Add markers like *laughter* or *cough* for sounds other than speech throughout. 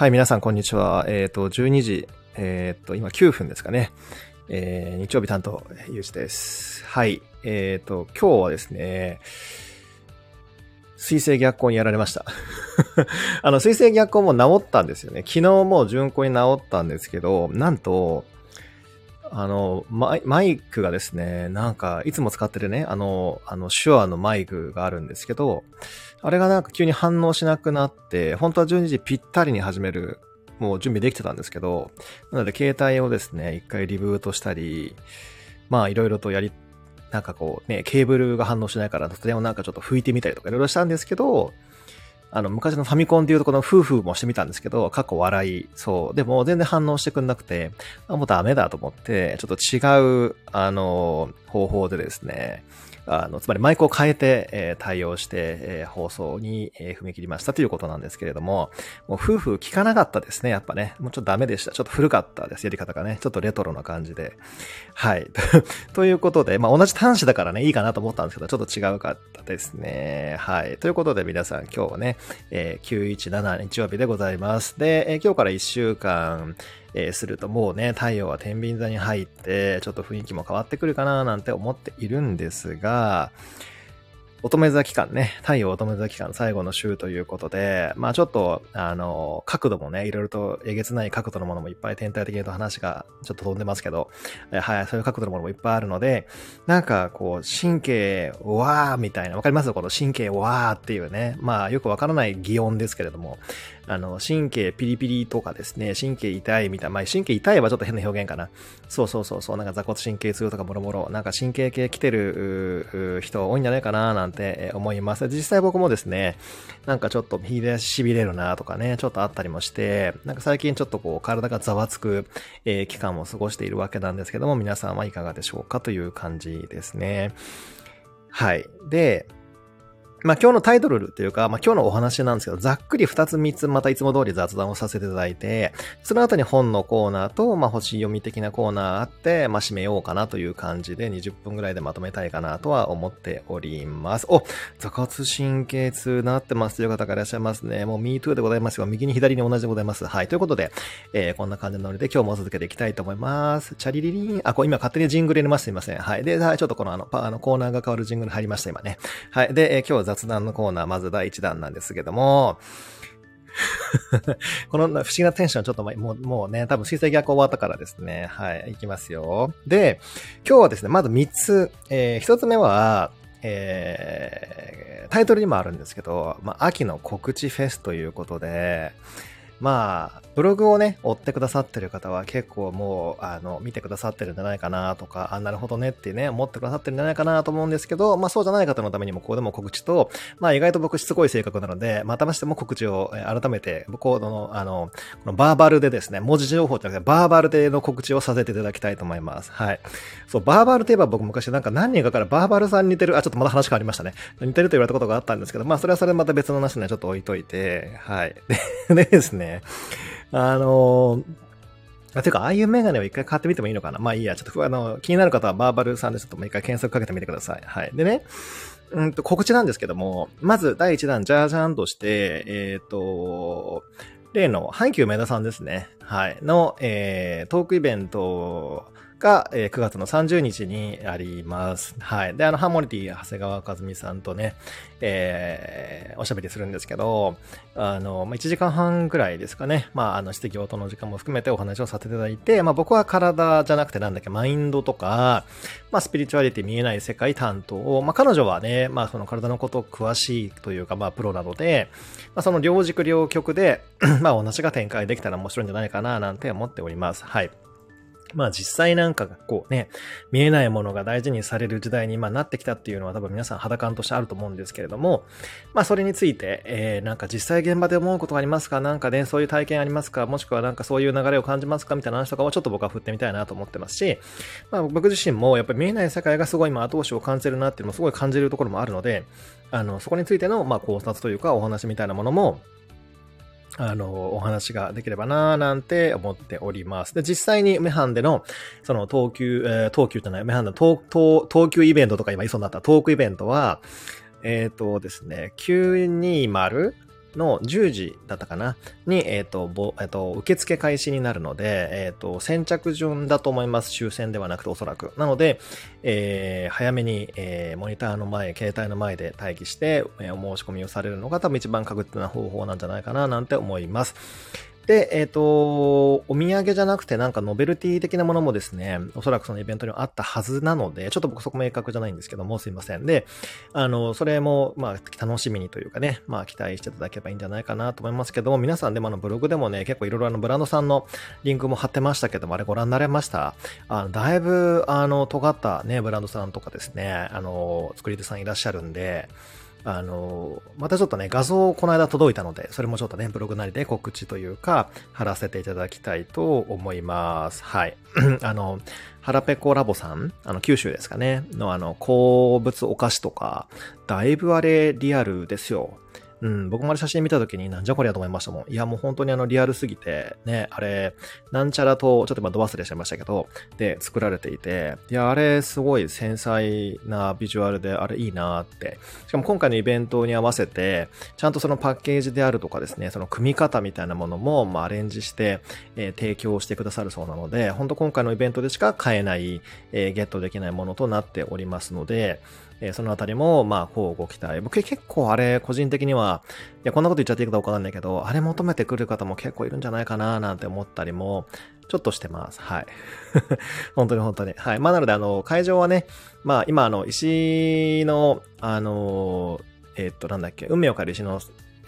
はい、皆さん、こんにちは。えっ、ー、と、12時、えっ、ー、と、今9分ですかね。えー、日曜日担当、ゆうじです。はい。えっ、ー、と、今日はですね、水星逆行にやられました。*laughs* あの、水星逆行も治ったんですよね。昨日もう順行に治ったんですけど、なんと、あの、マイマイクがですね、なんか、いつも使ってるね、あの、あの、手話のマイクがあるんですけど、あれがなんか急に反応しなくなって、本当は12時ぴったりに始める、もう準備できてたんですけど、なので携帯をですね、一回リブートしたり、まあいろいろとやり、なんかこうね、ケーブルが反応しないから、とてもなんかちょっと拭いてみたりとかいろいろしたんですけど、あの、昔のファミコンでいうとこの夫婦もしてみたんですけど、過去笑い、そう。でも全然反応してくんなくて、あ、もうダメだと思って、ちょっと違う、あの、方法でですね、あの、つまりマイクを変えて、えー、対応して、えー、放送に、えー、踏み切りましたということなんですけれども、もう夫婦聞かなかったですね、やっぱね。もうちょっとダメでした。ちょっと古かったです、やり方がね。ちょっとレトロな感じで。はい。*laughs* ということで、まあ同じ端子だからね、いいかなと思ったんですけど、ちょっと違うかったですね。はい。ということで皆さん今日はね、えー、917日曜日でございます。で、えー、今日から1週間、え、するともうね、太陽は天秤座に入って、ちょっと雰囲気も変わってくるかななんて思っているんですが、乙女座期間ね、太陽乙女座期間最後の週ということで、まあちょっと、あの、角度もね、いろいろとえげつない角度のものもいっぱい天体的にと話がちょっと飛んでますけど、はい、そういう角度のものもいっぱいあるので、なんかこう、神経わーみたいな、わかります？この神経わーっていうね、まあよくわからない擬音ですけれども、あの、神経ピリピリとかですね、神経痛いみたいな、まあ、神経痛いはちょっと変な表現かな。そうそうそうそう、なんか座骨神経痛とかもろもろ、なんか神経系来てる人多いんじゃないかななんて思います。実際僕もですね、なんかちょっと火で痺れるなとかね、ちょっとあったりもして、なんか最近ちょっとこう体がざわつく、えー、期間を過ごしているわけなんですけども、皆さんはいかがでしょうかという感じですね。はい。で、まあ今日のタイトルというか、まあ今日のお話なんですけど、ざっくり2つ3つまたいつも通り雑談をさせていただいて、その後に本のコーナーと、まあ星読み的なコーナーあって、まあ締めようかなという感じで20分ぐらいでまとめたいかなとは思っております。お座骨神経痛なってますという方がいらっしゃいますね。もう MeToo でございますが、右に左に同じでございます。はい。ということで、えー、こんな感じのノリで今日も続けていきたいと思います。チャリリリン。あ、これ今勝手にジングル入れます。すいません。はい。で、はい、ちょっとこのあの、パあのコーナーが変わるジングル入りました、今ね。はい。で、えー、今日は雑談のコーナーまず第1弾なんですけども、*laughs* この不思議なテンションちょっともうもうね、多分水星逆終わったからですね。はい、いきますよ。で、今日はですね、まず3つ。えー、1つ目は、えー、タイトルにもあるんですけど、まあ、秋の告知フェスということで、まあ、ブログをね、追ってくださってる方は結構もう、あの、見てくださってるんじゃないかなとか、あ、なるほどねってね、思ってくださってるんじゃないかなと思うんですけど、まあそうじゃない方のためにもここでも告知と、まあ意外と僕しつこい性格なので、またましても告知を改めて、僕の、あの、このバーバルでですね、文字情報じゃなくてバーバルでの告知をさせていただきたいと思います。はい。そう、バーバルといえば僕昔なんか何人かからバーバルさん似てる、あ、ちょっとまだ話変わりましたね。似てると言われたことがあったんですけど、まあそれはそれまた別の話ね、ちょっと置いといて、はい。ででですね、あのー、ていうか、ああいうメガネを一回買ってみてもいいのかな？まあいいや、ちょっと、あの、気になる方はバーバルさんでちょっともう一回検索かけてみてください。はい。でね、うんと、告知なんですけども、まず第1弾、じゃじゃんとして、えっ、ー、と、例の、阪急梅田さんですね。はい。の、えー、トークイベントが、えー、9月の30日にあります。はい。で、あの、ハーモニティ、長谷川和美さんとね、えー、おしゃべりするんですけど、あの、まあ、1時間半くらいですかね。まあ、あの、質疑応答の時間も含めてお話をさせていただいて、まあ、僕は体じゃなくてなんだっけ、マインドとか、まあ、スピリチュアリティ見えない世界担当を、まあ、彼女はね、まあ、その体のことを詳しいというか、まあ、プロなので、まあ、その両軸両極で *clears throat* まあ、お話が展開できたら面白いんじゃないかな、なんて思っております。はい。まあ実際なんかがこうね、見えないものが大事にされる時代に今なってきたっていうのは多分皆さん肌感としてあると思うんですけれども、まあそれについて、えー、なんか実際現場で思うことがありますかなんかね、そういう体験ありますかもしくはなんかそういう流れを感じますかみたいな話とかをちょっと僕は振ってみたいなと思ってますし、まあ僕自身もやっぱり見えない世界がすごい今後押しを感じるなっていうのもすごい感じるところもあるので、あの、そこについてのまあ考察というかお話みたいなものも、あの、お話ができればなぁなんて思っております。で、実際にメハンでの、その、東急、えー、東急じゃない、メハンの東、東、東急イベントとか今いそうになったトークイベントは、えっ、ー、とですね、920の10時だったかな？に、えっ、ー、と、ぼ、えっ、ー、と、受付開始になるので、えっ、ー、と、先着順だと思います。終戦ではなくておそらく。なので、えー、早めに、えー、モニターの前、携帯の前で待機して、えー、お申し込みをされるのが多分一番確実な方法なんじゃないかななんて思います。で、えっ、ー、と、お土産じゃなくてなんかノベルティ的なものもですね、おそらくそのイベントにはあったはずなので、ちょっと僕そこ明確じゃないんですけども、すいません。で、あの、それも、まあ、楽しみにというかね、まあ、期待していただければいいんじゃないかなと思いますけども、皆さんでもあの、ブログでもね、結構いろいろあの、ブランドさんのリンクも貼ってましたけども、あれご覧になれました？あの、だいぶ、あの、尖ったね、ブランドさんとかですね、あの、作り手さんいらっしゃるんで、あの、またちょっとね、画像をこの間届いたので、それもちょっとね、ブログなりで告知というか、貼らせていただきたいと思います。はい。*clears throat* あの、ハラペコラボさん、あの、九州ですかね、のあの、鉱物お菓子とか、だいぶあれリアルですよ。うん、僕もあれ写真見た時になんじゃこりゃと思いましたもん。いや、もう本当にあのリアルすぎて、ね、あれ、なんちゃらと、ちょっと今ド忘れしちゃいましたけど、で、作られていて、いや、あれすごい繊細なビジュアルで、あれいいなって。しかも今回のイベントに合わせて、ちゃんとそのパッケージであるとかですね、その組み方みたいなものも、まあ、アレンジして、えー、提供してくださるそうなので、本当今回のイベントでしか買えない、えー、ゲットできないものとなっておりますので、えー、そのあたりも、まあ、こうご期待。僕結構あれ、個人的には、いや、こんなこと言っちゃっていいかどうかわかんないけど、あれ求めてくる方も結構いるんじゃないかな、なんて思ったりも、ちょっとしてます。はい。*laughs* 本当に本当に。はい。まあ、なので、あの、会場はね、まあ、今、あの、石の、あの、えー、っと、なんだっけ、運命を変える石の、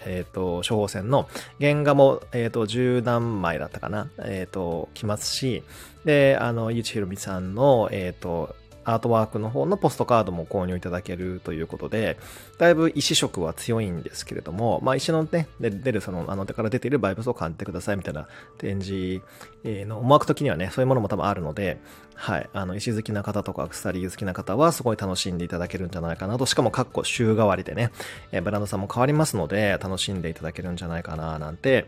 えっ、と、処方箋の原画も、えっ、ー、と、十何枚だったかなえっ、ー、と、来ますし、で、あの、ゆちひろみさんの、えっ、と、アートワークの方のポストカードも購入いただけるということで、だいぶ石色は強いんですけれども、まあ石のね、で出るその、あの手から出ているバイブスを感じてくださいみたいな展示の思惑的にはね、そういうものも多分あるので、はい、あの石好きな方とかアクセサリー好きな方はすごい楽しんでいただけるんじゃないかなと、しかもカッコ週替わりでね、ブランドさんも変わりますので、楽しんでいただけるんじゃないかななんて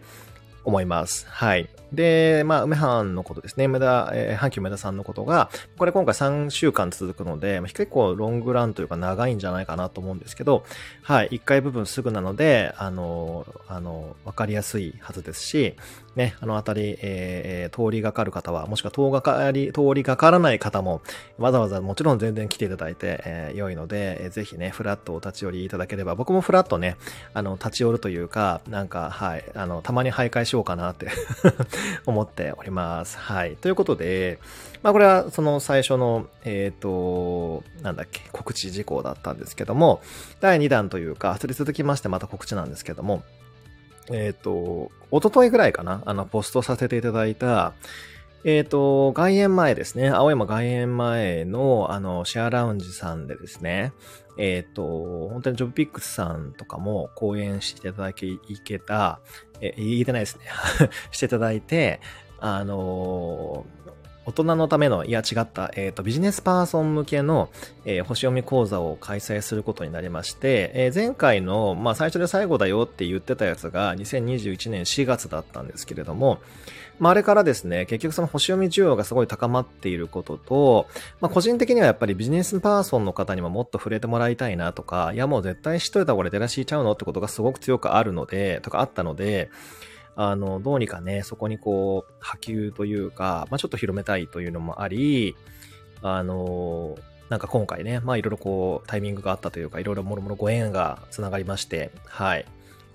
思います。はい。で、まあ、梅藩のことですね。梅田、えー、阪急梅田さんのことが、これ今回3週間続くので、結構ロングランというか長いんじゃないかなと思うんですけど、はい、1回部分すぐなので、あの、あの、わかりやすいはずですし、ね、あのあたり、えー、通りがかる方は、もしくは通がかり、通りがからない方も、わざわざもちろん全然来ていただいて、えー、良いので、えー、ぜひね、フラットお立ち寄りいただければ、僕もフラットね、あの、立ち寄るというか、なんか、はい、あの、たまに徘徊しようかなって *laughs* 思っております。はい。ということで、まあこれはその最初の、えっ、ー、と、なんだっけ、告知事項だったんですけども、第2弾というか、それ続きましてまた告知なんですけども、えっ、ー、と、おとといぐらいかな、あの、ポストさせていただいた、えっ、ー、と、外苑前ですね。青山外苑前の、あの、シェアラウンジさんでですね、えっ、ー、と、本当にジョブピックスさんとかも講演していただけ、いけた、え、言えてないですね。*laughs* していただいて、あの大人のための、いや違った、えっ、ー、と、ビジネスパーソン向けの、えー、星読み講座を開催することになりまして、えー、前回の、まあ、最初で最後だよって言ってたやつが2021年4月だったんですけれども、まあ、あれからですね、結局その星読み需要がすごい高まっていることと、まあ、個人的にはやっぱりビジネスパーソンの方にももっと触れてもらいたいなとか、いやもう絶対知っといた方がリテラシーちゃうのってことがすごく強くあるので、とかあったので、あの、どうにかね、そこにこう、波及というか、まあ、ちょっと広めたいというのもあり、あの、なんか今回ね、まあいろいろこうタイミングがあったというか、いろいろもろもろご縁がつながりまして、はい。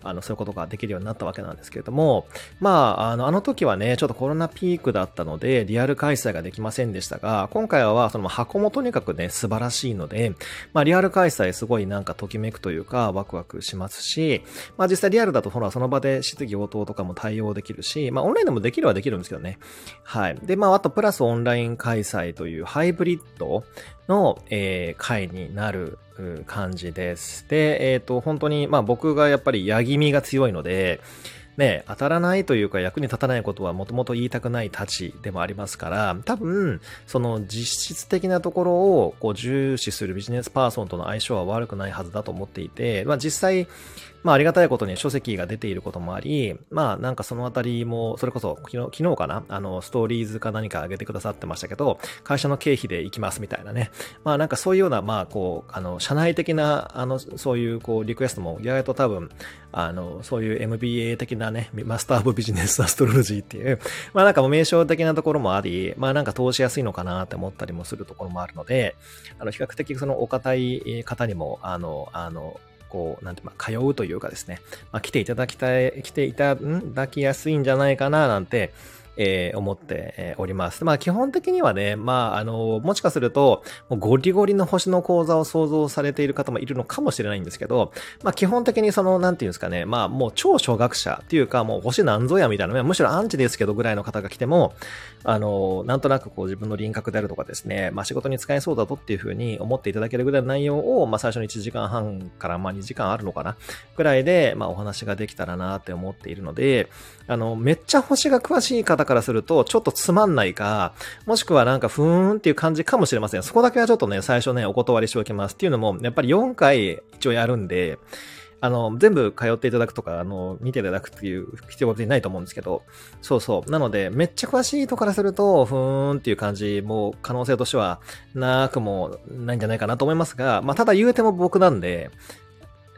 あの、そういうことができるようになったわけなんですけれども、まあ、あの、あの時はね、ちょっとコロナピークだったので、リアル開催ができませんでしたが、今回はその箱もとにかくね、素晴らしいので、まあ、リアル開催すごいなんかときめくというか、ワクワクしますし、まあ、実際リアルだとほら、その場で質疑応答とかも対応できるし、まあ、オンラインでもできるはできるんですけどね。はい。で、まあ、あとプラスオンライン開催というハイブリッドの、えー、会になる感じです。で、えっ、ー、と、本当に、まあ僕がやっぱり矢気味が強いので、ね、当たらないというか役に立たないことはもともと言いたくないたちでもありますから、多分、その実質的なところをこう重視するビジネスパーソンとの相性は悪くないはずだと思っていて、まあ実際、まあありがたいことに書籍が出ていることもあり、まあなんかそのあたりも、それこそ昨日、昨日かな？あの、ストーリーズか何か上げてくださってましたけど、会社の経費で行きますみたいなね。まあなんかそういうような、まあこう、あの、社内的な、あの、そういうこう、リクエストも意外と多分、あの、そういう MBA 的なね、 Master of Business Astrology っていう、まあなんかもう名称的なところもあり、まあなんか通しやすいのかなって思ったりもするところもあるので、あの、比較的そのお堅い方にも、あの、あの、こう、なんて、まあ、通うというかですね、まあ、来ていただきたい、来ていただきやすいんじゃないかな、なんて、えー、思っております。まあ基本的にはね、まああの、もしかすると、ゴリゴリの星の講座を想像されている方もいるのかもしれないんですけど、まあ基本的にその、なんていうんですかね、まあもう超初学者っていうか、もう星なんぞやみたいな、むしろアンチですけどぐらいの方が来ても、あの、なんとなくこう自分の輪郭であるとかですね、まあ仕事に使えそうだとっていうふうに思っていただけるぐらいの内容を、まあ最初の1時間半からまあ2時間あるのかな、ぐらいで、まあお話ができたらなって思っているので、あの、めっちゃ星が詳しい方からすると、ちょっとつまんないか、もしくはなんかふーんっていう感じかもしれません。そこだけはちょっとね、最初ね、お断りしておきます。っていうのも、やっぱり4回一応やるんで、あの、全部通っていただくとか、あの、見ていただくっていう必要はないと思うんですけど、そうそう。なので、めっちゃ詳しい人からすると、ふーんっていう感じも可能性としてはなくもないんじゃないかなと思いますが、まあ、ただ言うても僕なんで、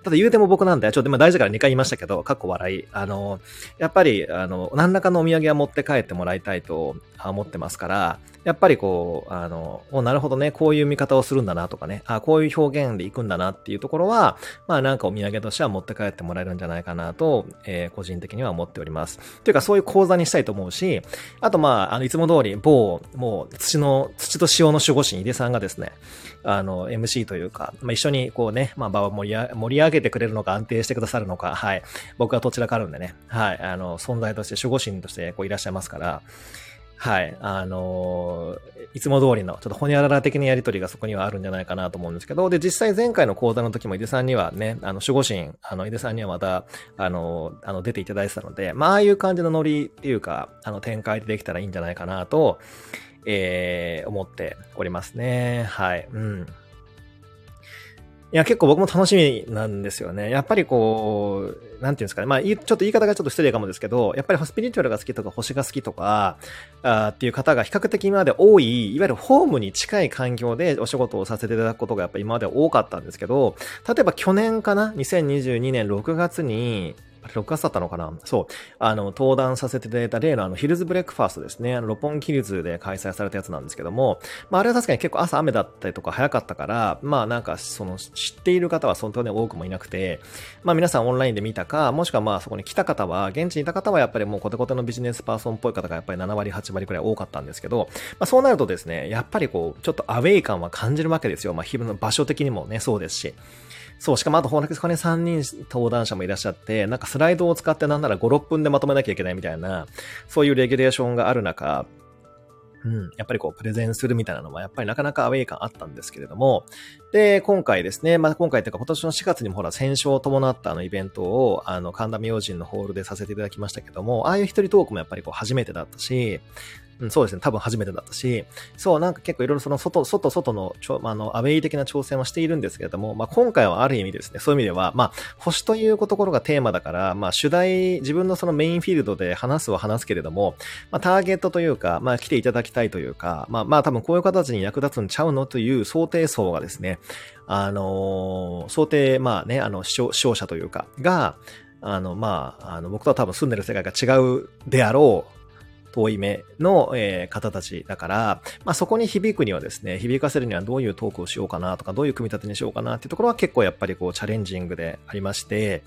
ただ言うても僕なんで、ちょっと今大事から2回言いましたけど、かっこ笑い。あの、やっぱり、あの、何らかのお土産は持って帰ってもらいたいと思ってますから、やっぱりこう、あの、なるほどね、こういう見方をするんだなとかね、あこういう表現でいくんだなっていうところは、まあなんかお土産としては持って帰ってもらえるんじゃないかなと、えー、個人的には思っております。というかそういう講座にしたいと思うし、あとまあ、あの、いつも通り、某、もう土の、土と塩の守護神、井出さんがですね、あの、MC というか、まあ一緒にこうね、まあ場を盛り上げてくれるのか安定してくださるのか、はい。僕はどちらかあるんでね、はい。あの、存在として守護神としてこういらっしゃいますから、はい。あのー、いつも通りの、ちょっとほにゃらら的なやりとりがそこにはあるんじゃないかなと思うんですけど、で、実際前回の講座の時も井出さんにはね、あの、守護神、あの、井出さんにはまた、あの、あの、出ていただいてたので、まあ、ああいう感じのノリっていうか、あの、展開でできたらいいんじゃないかなと、えー、思っておりますね。はい。うん。いや、結構僕も楽しみなんですよね。やっぱりこう、なんていうんですかね。まあ、ちょっと言い方がちょっと失礼かもですけど、やっぱりホスピリチュアルが好きとか星が好きとか、あっていう方が比較的今まで多い、いわゆるホームに近い環境でお仕事をさせていただくことがやっぱ今まで多かったんですけど、例えば去年かな ?2022 年6月に、6月だったのかな？そう。あの、登壇させていただいた例のあの、ヒルズブレックファーストですね。あの、六本木ヒルズで開催されたやつなんですけども、まあ、あれは確かに結構朝雨だったりとか早かったから、まあ、なんか、その、知っている方は本当に多くもいなくて、まあ、皆さんオンラインで見たか、もしくはまあ、そこに来た方は、現地にいた方はやっぱりもうコテコテのビジネスパーソンっぽい方がやっぱり7割、8割くらい多かったんですけど、まあ、そうなるとですね、やっぱりこう、ちょっとアウェイ感は感じるわけですよ。まあ、昼の場所的にもね、そうですし。そう、しかもあと、ほら、これ3人登壇者もいらっしゃって、なんかスライドを使ってなんなら5、6分でまとめなきゃいけないみたいな、そういうレギュレーションがある中、うん、やっぱりこう、プレゼンするみたいなのは、やっぱりなかなかアウェイ感あったんですけれども、で、今回ですね、まあ、今回というか今年の4月にもほら、戦勝を伴ったあのイベントを、あの、神田明神のホールでさせていただきましたけども、ああいう一人トークもやっぱりこう、初めてだったし、ん、そうですね。多分初めてだったし、そう、なんか結構いろいろその外、外、外の、ちょ、あの、アウェイ的な挑戦はしているんですけれども、まあ、今回はある意味ですね、そういう意味では、まあ、星というところがテーマだから、まあ、主題、自分のそのメインフィールドで話すは話すけれども、まあ、ターゲットというか、まあ、来ていただきたいというか、まあ、まあ、多分こういう形に役立つんちゃうのという想定層がですね、あのー、想定、まあね、あの、視聴者というか、が、あの、まあ、あの、僕とは多分住んでる世界が違うであろう、遠い目の、えー、方たちだから、まあ、そこに響くにはですね、響かせるにはどういうトークをしようかなとか、どういう組み立てにしようかなっていうところは結構やっぱりこうチャレンジングでありまして、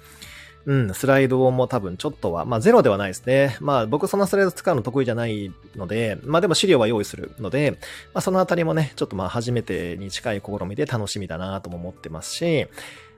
うん、スライドも多分ちょっとは、まあゼロではないですね。まあ僕そんなスライド使うの得意じゃないので、まあでも資料は用意するので、まあそのあたりもね、ちょっとまあ初めてに近い試みで楽しみだなとも思ってますし、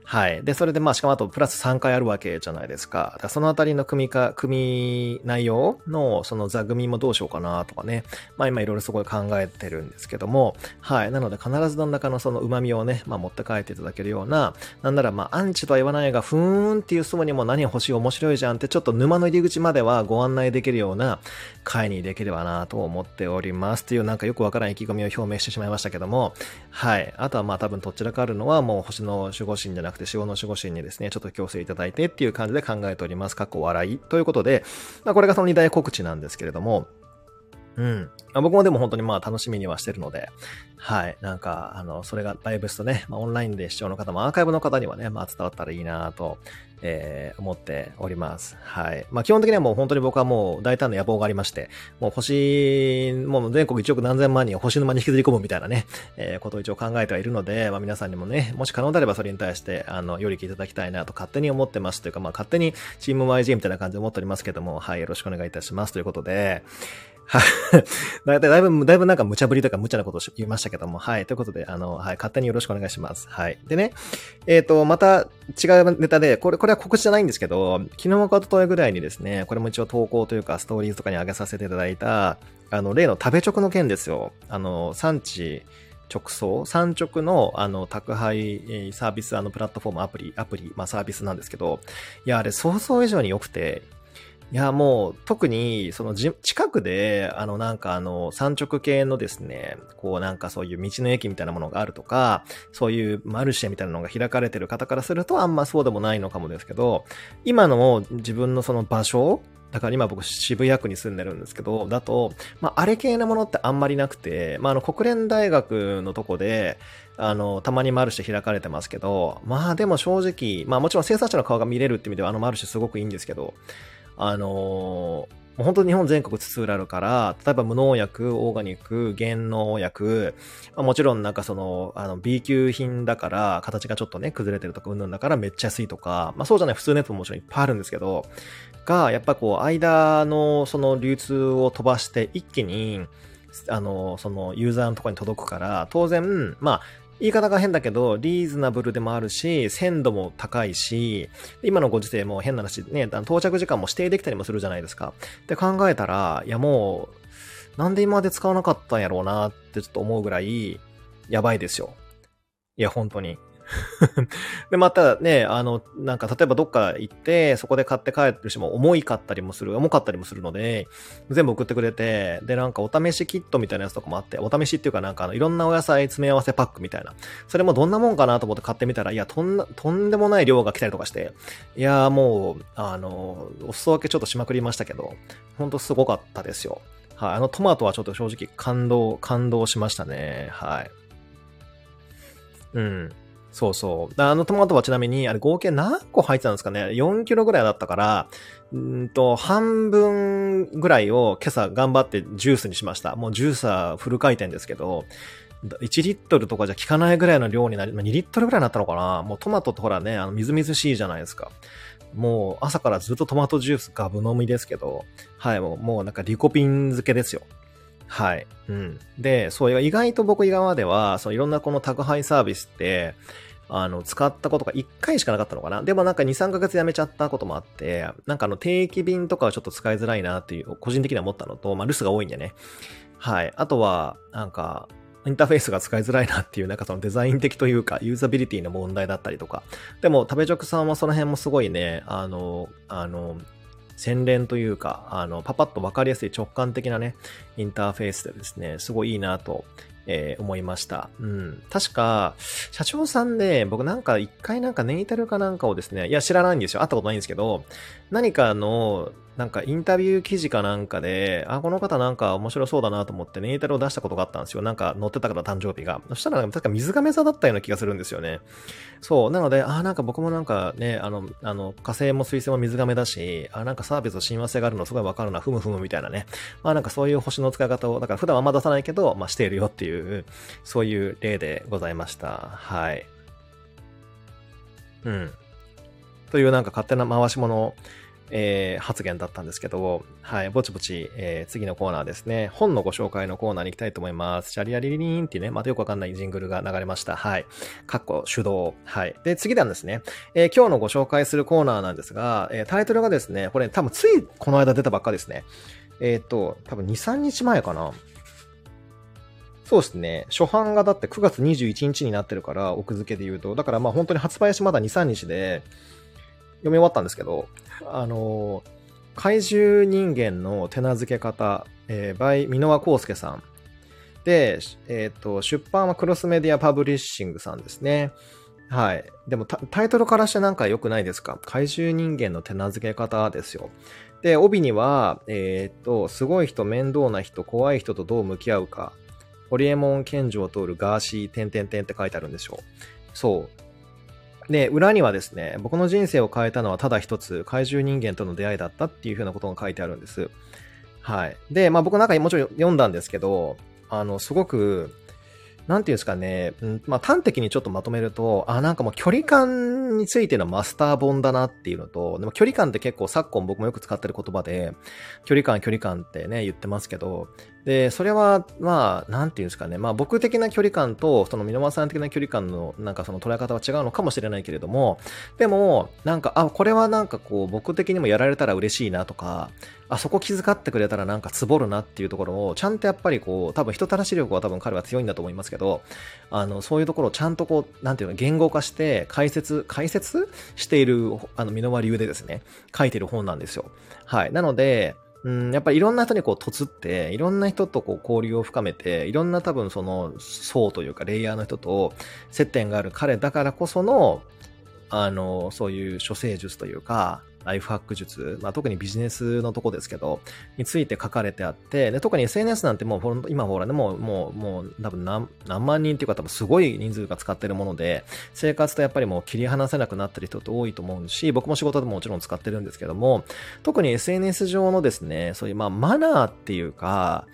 はい。で、それでまあ、しかもあとプラス3回あるわけじゃないですか。かそのあたりの組か、組内容のその座組もどうしようかなとかね。まあ今いろいろすごい考えてるんですけども、はい。なので必ず何らかのその旨味をね、まあ持って帰っていただけるような、なんならまあアンチとは言わないが、ふーんっていう層にも何欲しい面白いじゃんってちょっと沼の入り口まではご案内できるような回にできればなと思っておりますっていうなんかよくわからん意気込みを表明してしまいましたけども、はい。あとはまあ多分どちらかあるのはもう星の守護神じゃなくてくて、塩の守護神にですね、ちょっと強制いただいてっていう感じで考えております。過去笑い。ということで、まあ、これがその2大告知なんですけれども、うん。僕もでも本当にまあ楽しみにはしてるので、はい。なんか、あの、それがバイブスとね、まあ、オンラインで視聴の方もアーカイブの方にはね、まあ伝わったらいいなと、えー、思っております。はい。まあ基本的にはもう本当に僕はもう大胆な野望がありまして、もう星、もう全国1億何千万人を星沼に引きずり込むみたいなね、えー、ことを一応考えてはいるので、まあ皆さんにもね、もし可能であればそれに対して、あの、より聞いていただきたいなと勝手に思ってますというか、まあ勝手にチーム YG みたいな感じで思っておりますけども、はい、よろしくお願いいたしますということで、は *laughs* い。だいぶ、だいぶなんか無茶ぶりとか無茶なことを言いましたけども、はい。ということで、あの、はい。勝手によろしくお願いします。はい。でね、えっ、ー、と、また違うネタで、これ、これは告知じゃないんですけど、昨日か一昨日ぐらいにですね、これも一応投稿というか、ストーリーズとかに上げさせていただいた、あの、例の食べ直の件ですよ。あの、産地、直送？産直の、あの、宅配サービス、あの、プラットフォームアプリ、アプリ、まあ、サービスなんですけど、いや、あれ、想像以上に良くて、いや、もう、特に、そのじ、近くで、あの、なんかあの、山直系のですね、こうなんかそういう道の駅みたいなものがあるとか、そういうマルシェみたいなのが開かれてる方からするとあんまそうでもないのかもですけど、今の自分のその場所だから今僕渋谷区に住んでるんですけど、だと、まあ、あれ系なものってあんまりなくて、まあ、あの、国連大学のとこで、あの、たまにマルシェ開かれてますけど、まあでも正直、まあもちろん生産者の顔が見れるって意味ではあのマルシェすごくいいんですけど、あのー、本当に日本全国津々浦々から、例えば無農薬、オーガニック、減農薬、まあ、もちろんなんかその、あの B 級品だから、形がちょっとね、崩れてるとか、うんぬんだからめっちゃ安いとか、まあそうじゃない普通のやつももちろんいっぱいあるんですけど、が、やっぱこう、間のその流通を飛ばして一気に、あの、そのユーザーのところに届くから、当然、まあ、言い方が変だけど、リーズナブルでもあるし、鮮度も高いし、今のご時世も変な話ね、到着時間も指定できたりもするじゃないですか。って考えたら、いやもう、なんで今まで使わなかったんやろうなってちょっと思うぐらい、やばいですよ。いや、本当に。*laughs* で、またね、あの、なんか例えばどっか行って、そこで買って帰る人も重いかったりもする、重かったりもするので、全部送ってくれて、で、なんかお試しキットみたいなやつとかもあって、お試しっていうかなんかあの、いろんなお野菜詰め合わせパックみたいな。それもどんなもんかなと思って買ってみたら、いや、とん、とんでもない量が来たりとかして、いや、もう、あの、お裾分けちょっとしまくりましたけど、ほんとすごかったですよ。はい、あのトマトはちょっと正直感動、感動しましたね。はい。うん。そうそう。あのトマトはちなみに、あれ合計何個入ってたんですかね ?4 キロぐらいだったから、んと、半分ぐらいを今朝頑張ってジュースにしました。もうジューサーフル回転ですけど、1リットルとかじゃ効かないぐらいの量になり、2リットルぐらいになったのかな？もうトマトってほらね、あの、みずみずしいじゃないですか。もう朝からずっとトマトジュースガブ飲みですけど、はい、もう、もうなんかリコピン漬けですよ。はい。うん。で、そう、意外と僕今までは、そういろんなこの宅配サービスって、あの、使ったことが1回しかなかったのかな。でもなんか2、3ヶ月やめちゃったこともあって、なんかあの定期便とかはちょっと使いづらいなっていう、個人的には思ったのと、まあ留守が多いんでね。はい。あとは、なんか、インターフェースが使いづらいなっていう、なんかそのデザイン的というか、ユーザビリティの問題だったりとか。でも、食べ直さんはその辺もすごいね、あの、あの、洗練というか、あの、パパッとわかりやすい直感的なね、インターフェースでですね、すごいいいなと、えー、思いました。うん。確か、社長さんで、僕なんか一回なんかネイタルかなんかをですね、いや知らないんですよ。会ったことないんですけど、何かの、なんかインタビュー記事かなんかで、あ、この方なんか面白そうだなと思ってネイタルを出したことがあったんですよ。なんか載ってたから誕生日が。そしたら確か水亀座だったような気がするんですよね。そう。なので、あ、なんか僕もなんかね、あの、あの、火星も水星も水亀だし、あ、なんかサービスの親和性があるのすごいわかるな、ふむふむみたいなね。まあなんかそういう星の使い方を、だから普段はあんま出さないけど、まあしているよっていう、そういう例でございました。はい。うん。というなんか勝手な回し物えー、発言だったんですけど、はい、ぼちぼち、えー、次のコーナーですね。本のご紹介のコーナーに行きたいと思います。シャリアリリリーンっていうね、またよくわかんないジングルが流れました。はい。かっこ手動。はい。で、次なんですね。えー、今日のご紹介するコーナーなんですが、え、タイトルがですね、これ多分ついこの間出たばっかですね。えっ、と、多分2、3日前かな。そうですね。初版がだって9月21日になってるから、奥付けで言うと。だからまあ本当に発売しまだ2、3日で読み終わったんですけど、あの、怪獣人間の手なずけ方、えー、by 箕輪康介さん。で、えっ、ー、と、出版はクロスメディアパブリッシングさんですね。はい。でもタイトルからしてなんか良くないですか？怪獣人間の手なずけ方ですよ。で、帯には、えー、っと、すごい人、面倒な人、怖い人とどう向き合うか。ホリエモン賢治を通るガーシー、点々点って書いてあるんでしょう。そう。で、裏にはですね、僕の人生を変えたのはただ一つ、怪獣人間との出会いだったっていう風なことが書いてあるんです。はい。で、まあ僕の中にもちろん読んだんですけど、あの、すごく、なんていうんですかね、うん、まあ、端的にちょっとまとめると、あ、なんかもう距離感についてのマスター本だなっていうのと、でも距離感って結構昨今僕もよく使ってる言葉で、距離感距離感ってね、言ってますけど、で、それは、まあ、なんていうんですかね、まあ僕的な距離感と、その箕輪さん的な距離感の、なんかその捉え方は違うのかもしれないけれども、でも、なんか、あ、これはなんかこう、僕的にもやられたら嬉しいなとか、あそこ気遣ってくれたらなんかつぼるなっていうところを、ちゃんとやっぱりこう、多分人たらし力は多分彼は強いんだと思いますけど、あの、そういうところをちゃんとこう、なんていうの、言語化して、解説、解説している、あの、身の回りでですね、書いてる本なんですよ。はい。なので、うん、やっぱりいろんな人にこう、とつって、いろんな人とこう、交流を深めて、いろんな多分その、層というか、レイヤーの人と接点がある彼だからこその、あの、そういう処世術というか、ライフハック術、まあ、特にビジネスのとこですけど、について書かれてあって、で、特に SNS なんてもう、今ほらね、もう、もう、もう、多分何、何万人っていうか多分すごい人数が使ってるもので、生活とやっぱりもう切り離せなくなってる人って多いと思うし、僕も仕事でももちろん使ってるんですけども、特に SNS 上のですね、そういうまあマナーっていうか、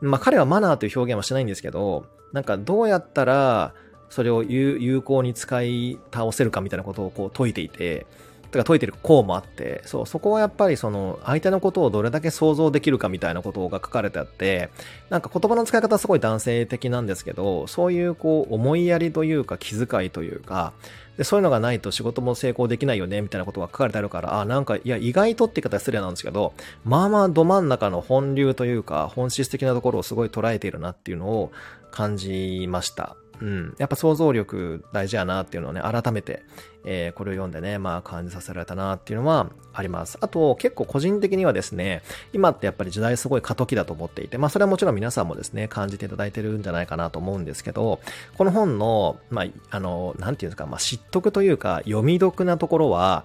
まあ彼はマナーという表現はしないんですけど、なんかどうやったら、それを有効に使い倒せるかみたいなことをこう解いていて、とか解いてる項もあって、そう、そこはやっぱりその、相手のことをどれだけ想像できるかみたいなことが書かれてあって、なんか言葉の使い方はすごい男性的なんですけど、そういうこう、思いやりというか気遣いというか、で、そういうのがないと仕事も成功できないよね、みたいなことが書かれてあるから、あ、なんか、いや、意外とって言い方失礼なんですけど、まあまあど真ん中の本流というか、本質的なところをすごい捉えているなっていうのを感じました。うん。やっぱ想像力大事やなっていうのをね、改めて、えー、これを読んでね、まあ感じさせられたなっていうのはあります。あと、結構個人的にはですね、今ってやっぱり時代すごい過渡期だと思っていて、まあそれはもちろん皆さんもですね、感じていただいてるんじゃないかなと思うんですけど、この本の、まあ、あの、なんていうんですか、まあ知得というか、読み読なところは、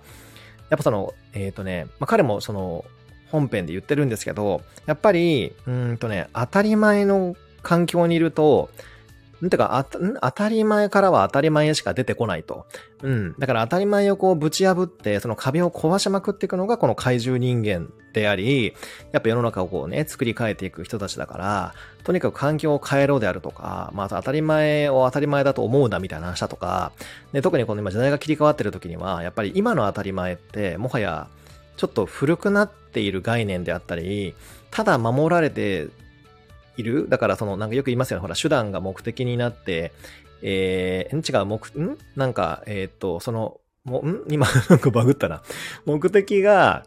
やっぱその、えっ、ー、とね、まあ彼もその、本編で言ってるんですけど、やっぱり、うんとね、当たり前の環境にいると、んてか、あ当たり前からは当たり前しか出てこないと。うん。だから当たり前をこうぶち破って、その壁を壊しまくっていくのがこの怪獣人間であり、やっぱ世の中をこうね、作り変えていく人たちだから、とにかく環境を変えろであるとか、まあ当たり前を当たり前だと思うなみたいな話だとか、で特にこの今時代が切り替わってる時には、やっぱり今の当たり前って、もはやちょっと古くなっている概念であったり、ただ守られている？だからその、なんかよく言いますよね。ほら、手段が目的になって、えー、違う、目、ん？なんか、えー、っと、その、もん？今、*laughs* なんかバグったな。目的が、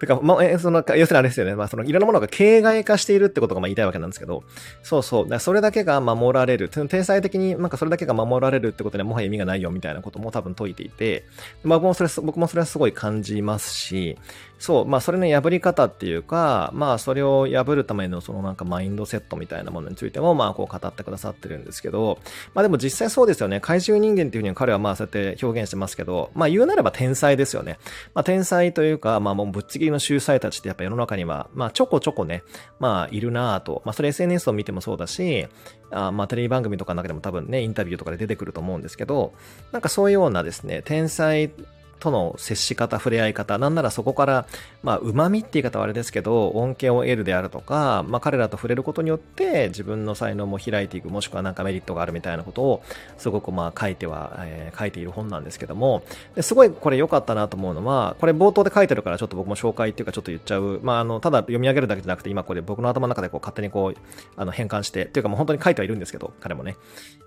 てか、まあ、え、その、要するにあれですよね。まあ、その、いろんなものが形骸化しているってことがま言いたいわけなんですけど、そうそう。それだけが守られる。天才的になんかそれだけが守られるってことにはもはや意味がないよみたいなことも多分解いていて、まあ、僕もそれ、僕もそれはすごい感じますし、そう、まあそれの破り方っていうか、まあそれを破るためのそのなんかマインドセットみたいなものについてもまあこう語ってくださってるんですけど、まあでも実際そうですよね。怪獣人間っていうふうに彼はまあそうやって表現してますけど、まあ言うなれば天才ですよね。まあ天才というか、まあもうぶっちぎりの秀才たちってやっぱ世の中には、まあちょこちょこね、まあいるなぁと。まあそれ SNS を見てもそうだし、あまあテレビ番組とかの中でも多分ね、インタビューとかで出てくると思うんですけど、なんかそういうようなですね、天才との接し方、触れ合い方、なんならそこから、まあ、旨味って言い方はあれですけど、恩恵を得るであるとか、まあ、彼らと触れることによって、自分の才能も開いていく、もしくはなんかメリットがあるみたいなことを、すごくまあ、書いては、えー、書いている本なんですけども、ですごいこれ良かったなと思うのは、これ冒頭で書いてるからちょっと僕も紹介っていうかちょっと言っちゃう。まあ、あの、ただ読み上げるだけじゃなくて、今これ僕の頭の中でこう勝手にこう、あの、変換して、っていうかもう本当に書いてはいるんですけど、彼もね。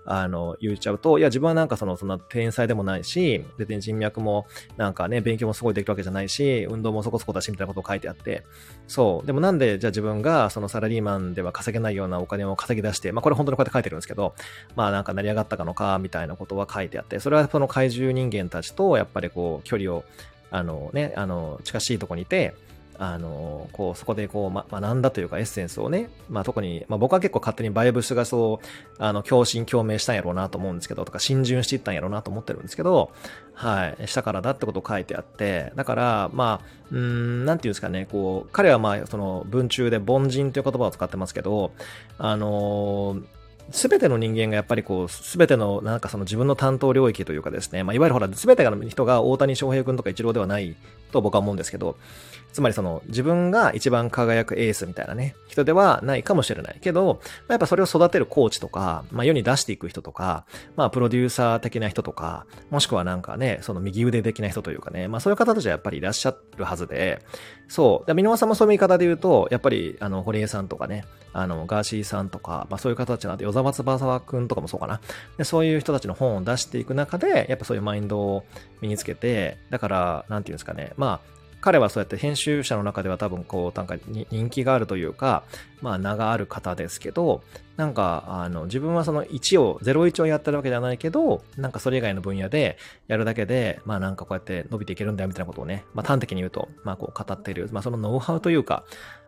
あの、言っちゃうと、いや、自分はなんかその、そんな天才でもないし、別に人脈もなんかね、勉強もすごいできるわけじゃないし、運動もそこそこだし、みたいなことを書いてあって、そう。でもなんで、じゃあ自分がそのサラリーマンでは稼げないようなお金を稼ぎ出して、まあこれ本当にこうやって書いてるんですけど、まあなんか成り上がったかのか、みたいなことは書いてあって、それはその怪獣人間たちと、やっぱりこう、距離を、あのね、あの、近しいとこにいて、あの、こう、そこでこう、ま、学んだというかエッセンスをね、まあ、特に、まあ、僕は結構勝手にバイブスがそう、あの、共振共鳴したんやろうなと思うんですけど、とか、浸潤していったんやろうなと思ってるんですけど、はい、したからだってことを書いてあって、だから、まあ、うん、なんていうんですかね、こう、彼はまあ、その、文中で凡人という言葉を使ってますけど、あのーすべての人間がやっぱりこう、すべてのなんかその自分の担当領域というかですね、まあ、いわゆるほら、すべての人が大谷翔平君とか一郎ではないと僕は思うんですけど、つまりその自分が一番輝くエースみたいなね、人ではないかもしれないけど、ま、やっぱそれを育てるコーチとか、まあ、世に出していく人とか、まあ、プロデューサー的な人とか、もしくはなんかね、その右腕的な人というかね、まあ、そういう方たちはやっぱりいらっしゃるはずで、そう。で、箕輪さんもそういう言い方で言うと、やっぱり、あの、堀江さんとかね、あの、ガーシーさんとか、まあ、そういう方たちなんで、与沢翼くんとかもそうかな。で、そういう人たちの本を出していく中で、やっぱそういうマインドを身につけて、だから、なんていうんですかね、まあ、彼はそうやって編集者の中では多分こう、なんか人気があるというか、まあ名がある方ですけど、なんか、あの、自分はその1を、01をやってるわけではないけど、なんかそれ以外の分野でやるだけで、まあなんかこうやって伸びていけるんだよみたいなことをね、まあ端的に言うと、まあこう語っている、まあそのノウハウというか、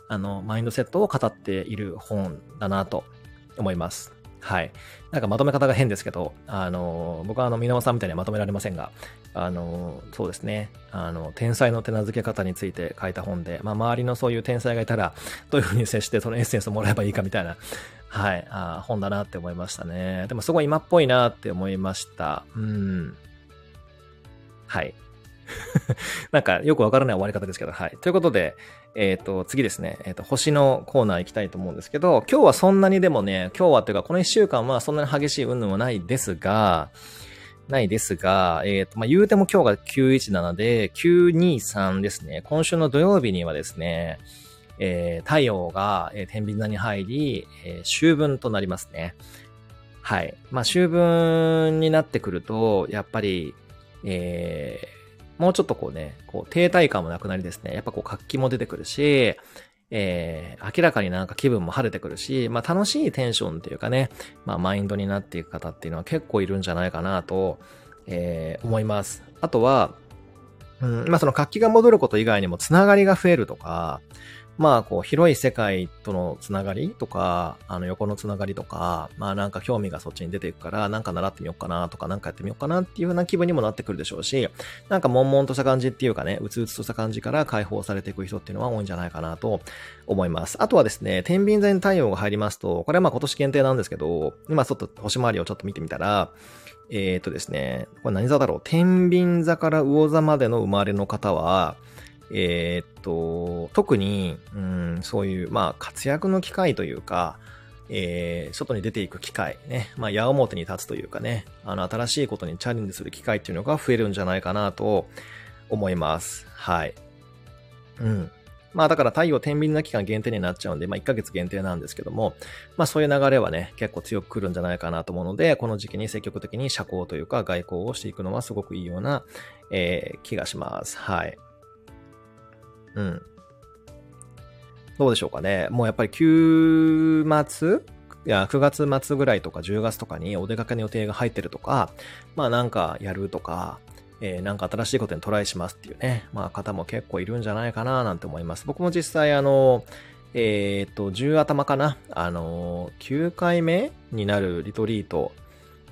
あの、マインドセットを語っている本だなと思います。はい。なんかまとめ方が変ですけど、あの、僕はあの、皆さんみたいにはまとめられませんが、あの、そうですね。あの、天才の手なずけ方について書いた本で、まあ、周りのそういう天才がいたら、どういうふうに接してそのエッセンスをもらえばいいかみたいな、はい、あ本だなって思いましたね。でもすごい今っぽいなって思いました。うん。はい。*laughs* なんかよくわからない終わり方ですけど、はい。ということで、えっ、ー、と、次ですね、えっ、ー、と、星のコーナー行きたいと思うんですけど、今日はそんなにでもね、今日はっていうか、この一週間はそんなに激しい運動もないですが、ないですが、えっ、ー、と、まあ、言うても今日が917で、923ですね。今週の土曜日にはですね、えー、太陽が、えー、天秤座に入り、えー、秋分となりますね。はい。まあ、秋分になってくると、やっぱり、えー、もうちょっとこうね、こう、停滞感もなくなりですね。やっぱこう、活気も出てくるし、えー、明らかになんか気分も晴れてくるし、まあ楽しいテンションっていうかね、まあマインドになっていく方っていうのは結構いるんじゃないかなと、えー、思います。あとは、うん、まあその活気が戻ること以外にもつながりが増えるとか、まあ、こう、広い世界とのつながりとか、あの、横のつながりとか、まあ、なんか興味がそっちに出ていくから、なんか習ってみようかなとか、なんかやってみようかなっていう風な気分にもなってくるでしょうし、なんか悶々とした感じっていうかね、うつうつとした感じから解放されていく人っていうのは多いんじゃないかなと思います。あとはですね、天秤座に太陽が入りますと、これはまあ今年限定なんですけど、今ちょっと星回りをちょっと見てみたら、えっ、とですね、これ何座だろう？天秤座から魚座までの生まれの方は、えー、っと、特に、うん、そういう、まあ、活躍の機会というか、えー、外に出ていく機会、ね、まあ、矢面に立つというかね、あの、新しいことにチャレンジする機会っていうのが増えるんじゃないかなと思います。はい。うん。まあだから太陽天秤な期間限定になっちゃうんで、まあ1ヶ月限定なんですけども、まあそういう流れはね、結構強く来るんじゃないかなと思うので、この時期に積極的に社交というか外交をしていくのはすごくいいような、えー、気がします。はい。うん。どうでしょうかね。もうやっぱり9末いや、9月末ぐらいとか10月とかにお出かけの予定が入ってるとか、まあなんかやるとか、えー、なんか新しいことにトライしますっていうね、まあ方も結構いるんじゃないかななんて思います。僕も実際あの、えっ、と、10頭かなあの、9回目になるリトリート、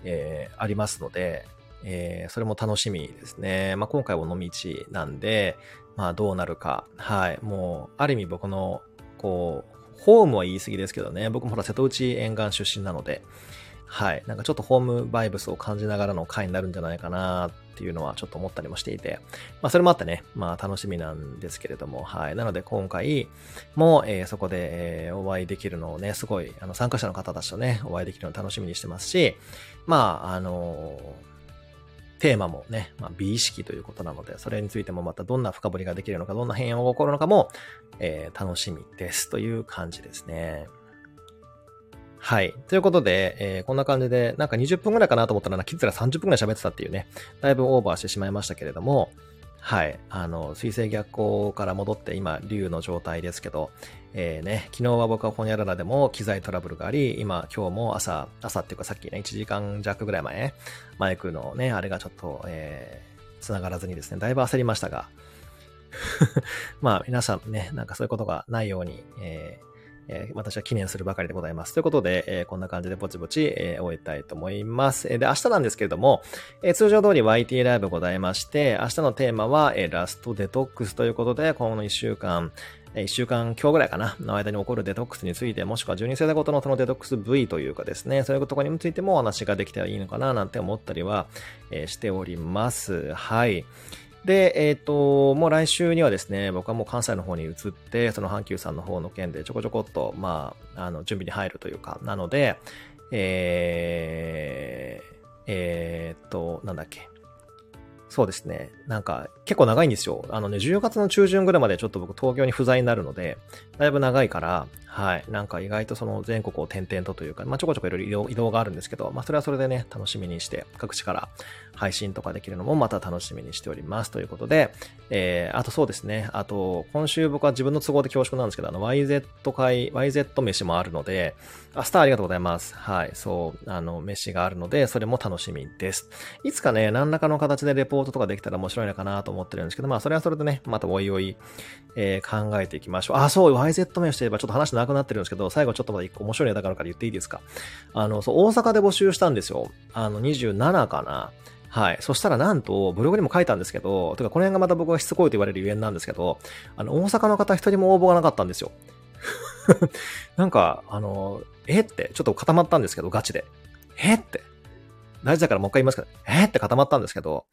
えー、ありますので、えー、それも楽しみですね。まあ今回は尾道なんで、まあどうなるか。はい。もう、ある意味僕の、こう、ホームは言い過ぎですけどね。僕もほら瀬戸内沿岸出身なので、はい。なんかちょっとホームバイブスを感じながらの回になるんじゃないかなっていうのはちょっと思ったりもしていて、まあそれもあってね、まあ楽しみなんですけれども、はい。なので今回も、えー、そこで、えー、お会いできるのをね、すごい、あの参加者の方たちとね、お会いできるのを楽しみにしてますし、まあ、あのーテーマもね、まあ、美意識ということなので、それについてもまたどんな深掘りができるのか、どんな変容が起こるのかも、えー、楽しみですという感じですね。はい。ということで、えー、こんな感じで、なんか20分くらいかなと思ったら、気づいたら30分くらい喋ってたっていうね、だいぶオーバーしてしまいましたけれども、はい。あの、水星逆行から戻って今、竜の状態ですけど、えー、ね、昨日は僕はホニャララでも機材トラブルがあり、今、今日も朝、朝っていうかさっきね、1時間弱ぐらい前、マイクのね、あれがちょっと、えー、繋がらずにですね、だいぶ焦りましたが、*laughs* まあ皆さんね、なんかそういうことがないように、えーえー、私は記念するばかりでございます。ということで、えー、こんな感じでぼちぼち、えー、終えたいと思います。えで、明日なんですけれども、え通常通り YT ライブございまして、明日のテーマは、えラストデトックスということで、今後の1週間、1週間今日ぐらいかな、の間に起こるデトックスについて、もしくは12世代ごとのそのデトックス V というかですね、そういうところについてもお話ができたらいいのかななんて思ったりは、しております。はい。で、えっ、ー、と、もう来週にはですね、僕はもう関西の方に移って、その阪急さんの方の件でちょこちょこっと、まあ、あの、準備に入るというか、なので、えー、えー、っと、なんだっけ。そうですね。なんか、結構長いんですよ。あのね、10月の中旬ぐらいまでちょっと僕東京に不在になるので、だいぶ長いから、はい。なんか意外とその全国を転々とというか、まあちょこちょこいろいろ移動があるんですけど、まあそれはそれでね、楽しみにして、各地から配信とかできるのもまた楽しみにしております。ということで、えー、あとそうですね。あと、今週僕は自分の都合で恐縮なんですけど、あの、YZ 会、YZ 飯もあるので、あ、スターありがとうございます。はい。そう、あの、飯があるので、それも楽しみです。いつかね、何らかの形でレポートとかできたら面白いのかなと思ってるんですけど、まあそれはそれでね、またおいおい、えー、考えていきましょう。あ、そう、YZ 飯といえばちょっと話なくなってるんですけど、最後ちょっとまだ一個面白いネタがあるから言っていいですか？あの、そう、大阪で募集したんですよ。あの、27かな。はい。そしたらなんと、ブログにも書いたんですけど、てかこの辺がまた僕がしつこいと言われるゆえんなんですけど、あの、大阪の方一人も応募がなかったんですよ。*laughs* なんか、あの、えって、ちょっと固まったんですけど、ガチで。えって。大事だからもう一回言いますけど、えって固まったんですけど、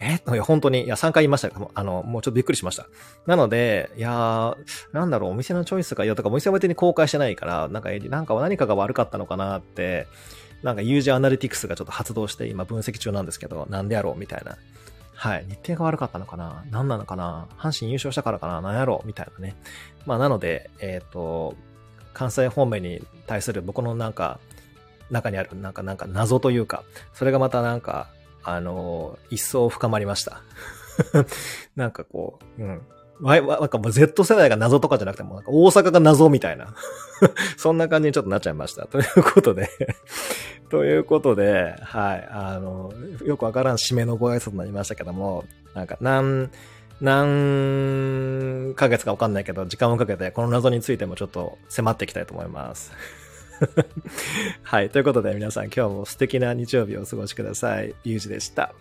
え？いや、本当に、いや、3回言いましたけどあの、もうちょっとびっくりしました。なので、いやー、なんだろう、お店のチョイスが、いや、とか、お店は別に公開してないから、なんか、なんか何かが悪かったのかなって、なんか、ユージアナリティクスがちょっと発動して今分析中なんですけど、なんでやろうみたいな。はい。日程が悪かったのかな？何なのかな？阪神優勝したからかな？何やろうみたいなね。まあ、なので、えっ、ー、と、関西方面に対する僕のなんか、中にあるなんか、なんか謎というか、それがまたなんか、あの、一層深まりました。*laughs* なんかこう、うん。わ、なんかもう Z 世代が謎とかじゃなくても、なんか大阪が謎みたいな。*laughs* そんな感じにちょっとなっちゃいました。ということで *laughs* ということで、はい。あの、よくわからん締めのご挨拶になりましたけども、なんか、何、何ヶ月かわかんないけど、時間をかけてこの謎についてもちょっと迫っていきたいと思います。はい。ということで皆さん今日も素敵な日曜日をお過ごしください。ゆうじでした。